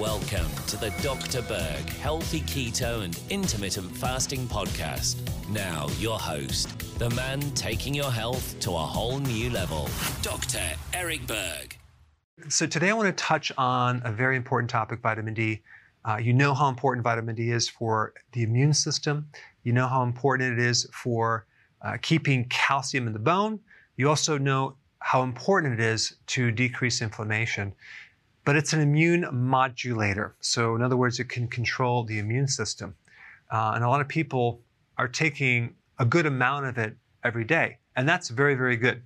Welcome to the Dr. Berg Healthy Keto and Intermittent Fasting Podcast. Now, your host, the man taking your health to a whole new level, Dr. Eric Berg. So, today I want to touch on a very important topic vitamin D. Uh, you know how important vitamin D is for the immune system, you know how important it is for uh, keeping calcium in the bone. You also know how important it is to decrease inflammation but it's an immune modulator. So, in other words, it can control the immune system. Uh, and a lot of people are taking a good amount of it every day, and that's very, very good.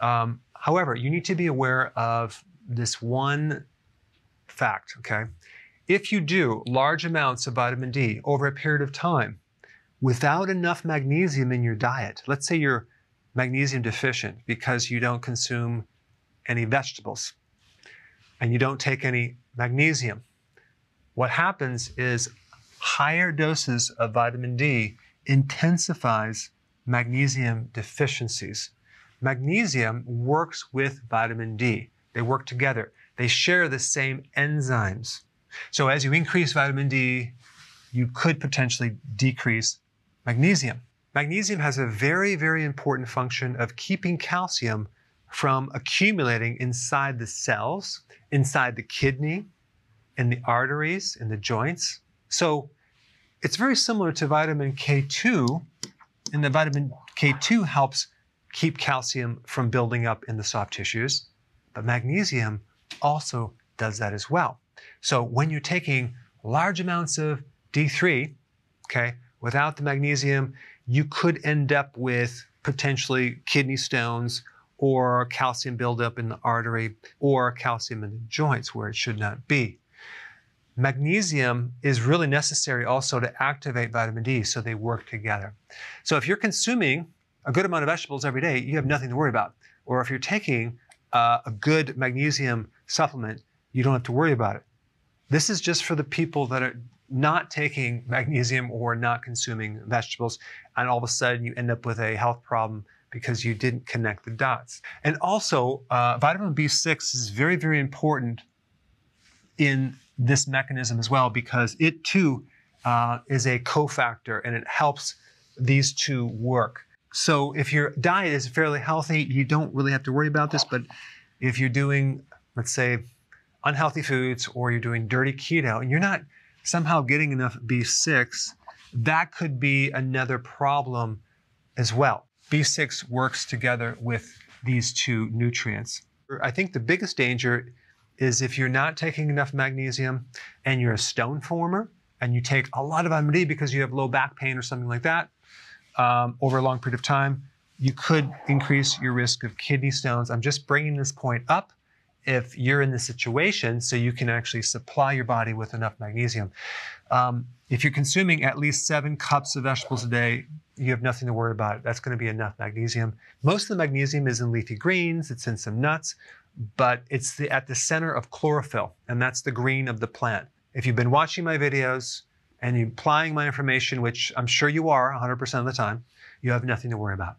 Um, however, you need to be aware of this one fact, okay? If you do large amounts of vitamin D over a period of time without enough magnesium in your diet, let's say you're magnesium deficient because you don't consume any vegetables, and you don't take any magnesium, what happens is higher doses of vitamin D intensifies magnesium deficiencies. Magnesium works with vitamin D. They work together. They share the same enzymes. So as you increase vitamin D, you could potentially decrease magnesium. Magnesium has a very, very important function of keeping calcium from accumulating inside the cells, inside the kidney, in the arteries, in the joints. So it's very similar to vitamin K2, and the vitamin K2 helps keep calcium from building up in the soft tissues, but magnesium also does that as well. So when you're taking large amounts of D3, okay, without the magnesium, you could end up with potentially kidney stones or calcium buildup in the artery, or calcium in the joints where it should not be. Magnesium is really necessary also to activate vitamin D so they work together. So if you're consuming a good amount of vegetables every day, you have nothing to worry about. Or if you're taking uh, a good magnesium supplement, you don't have to worry about it. This is just for the people that are not taking magnesium or not consuming vegetables, and all of a sudden you end up with a health problem because you didn't connect the dots. And also, uh, vitamin B6 is very, very important in this mechanism as well because it too uh, is a cofactor and it helps these two work. So if your diet is fairly healthy, you don't really have to worry about this. But if you're doing, let's say, unhealthy foods or you're doing dirty keto and you're not somehow getting enough B6, that could be another problem as well. B6 works together with these two nutrients. I think the biggest danger is if you're not taking enough magnesium and you're a stone former and you take a lot of vitamin D because you have low back pain or something like that um, over a long period of time, you could increase your risk of kidney stones. I'm just bringing this point up if you're in the situation so you can actually supply your body with enough magnesium. Um, if you're consuming at least seven cups of vegetables a day, you have nothing to worry about. That's going to be enough magnesium. Most of the magnesium is in leafy greens, it's in some nuts, but it's the, at the center of chlorophyll, and that's the green of the plant. If you've been watching my videos and you're applying my information, which I'm sure you are 100% of the time, you have nothing to worry about.